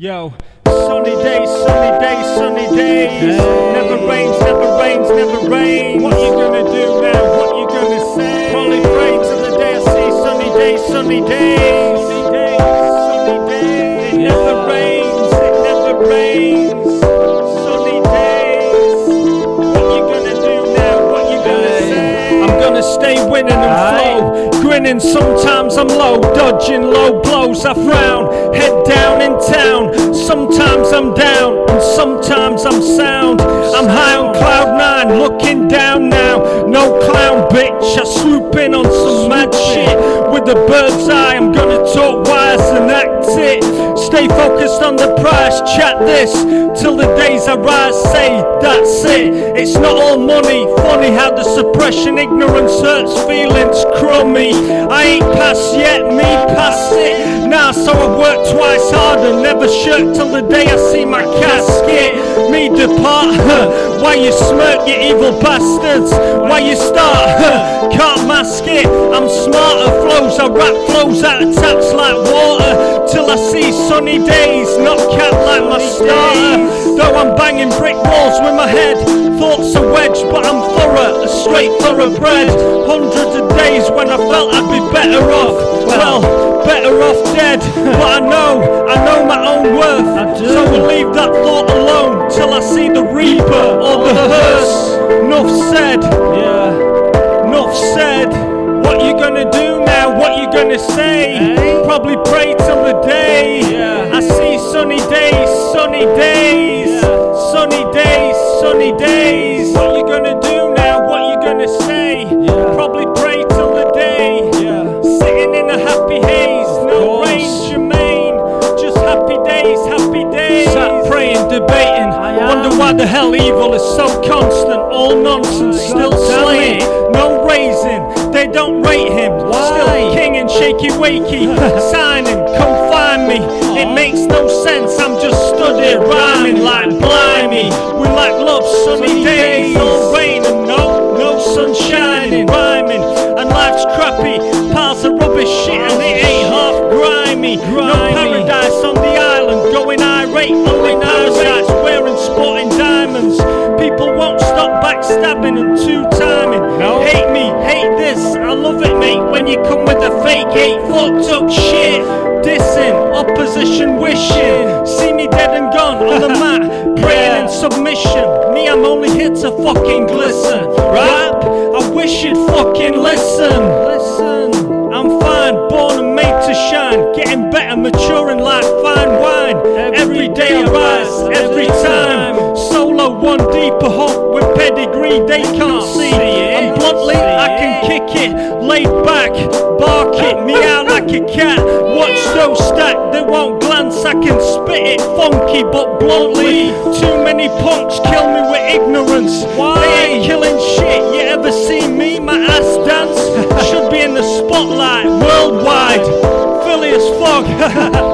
Yo, sunny days, sunny days, sunny days. Never rains, never rains, never rains. What you gonna do now? What you gonna say? Probably pray till the day I see sunny days, sunny days. Sunny days, sunny days. It never rains, it never rains. Sunny days. What you gonna do now? What you gonna say? I'm gonna stay winning and flow. Grinning, sometimes I'm low, dodging low blows. I frown, head down in. Sometimes I'm down, and sometimes I'm sound. I'm high on cloud nine, looking down now. No clown, bitch. I swoop in on some mad shit with a bird's eye. I'm gonna talk wise and act it. Stay focused on the prize, chat this till the days I rise. Say that's it. It's not all money. Funny how the suppression, ignorance hurts feelings crummy. I ain't past yet, me past it. Now, so I work twice harder, never shirk till the day I see my casket. Me depart, why you smirk, you evil bastards? Why you start, can't mask it. I'm smarter, flows, I rap flows out of taps like water. Till I see sunny days, not cat like my starter. Though I'm banging brick walls with my head, thoughts are wedged, but I'm thorough, a straight thoroughbred. Hundreds of days when I felt I'd be better off. Well, better off dead, but I know, I know my own worth. So I'll leave that thought alone till I see the reaper or the hearse. Enough said, Yeah. enough said. What you gonna do now? What you gonna say? Hey? Probably pray till the day. Yeah. I see sunny days, sunny days, Yeah. sunny days, sunny days. Debating. I. Wonder why the hell evil is so constant. All nonsense, still slaying. No raising, they don't rate him. Still king and shaky wakey. Sign him, come find me. It makes no sense, I'm just stood here rhyming like blimey. We like love, sunny Sunny days, backstabbing and two timing. No. Hate me, hate this, I love it, mate. When you come with a fake hate, fucked up shit. Dissing, opposition wishing. See me dead and gone on the mat, praying in submission. Me, I'm only here to fucking glisten. Rap, I wish you'd fucking. Listen, they can't see. And bluntly, I can kick it, laid back, bark it, meow like a cat. Watch those stack, they won't glance. I can spit it funky but bluntly. Too many punks kill me with ignorance. Why? They ain't killing shit. You ever see me? My ass dance should be in the spotlight worldwide. Phileas Fogg.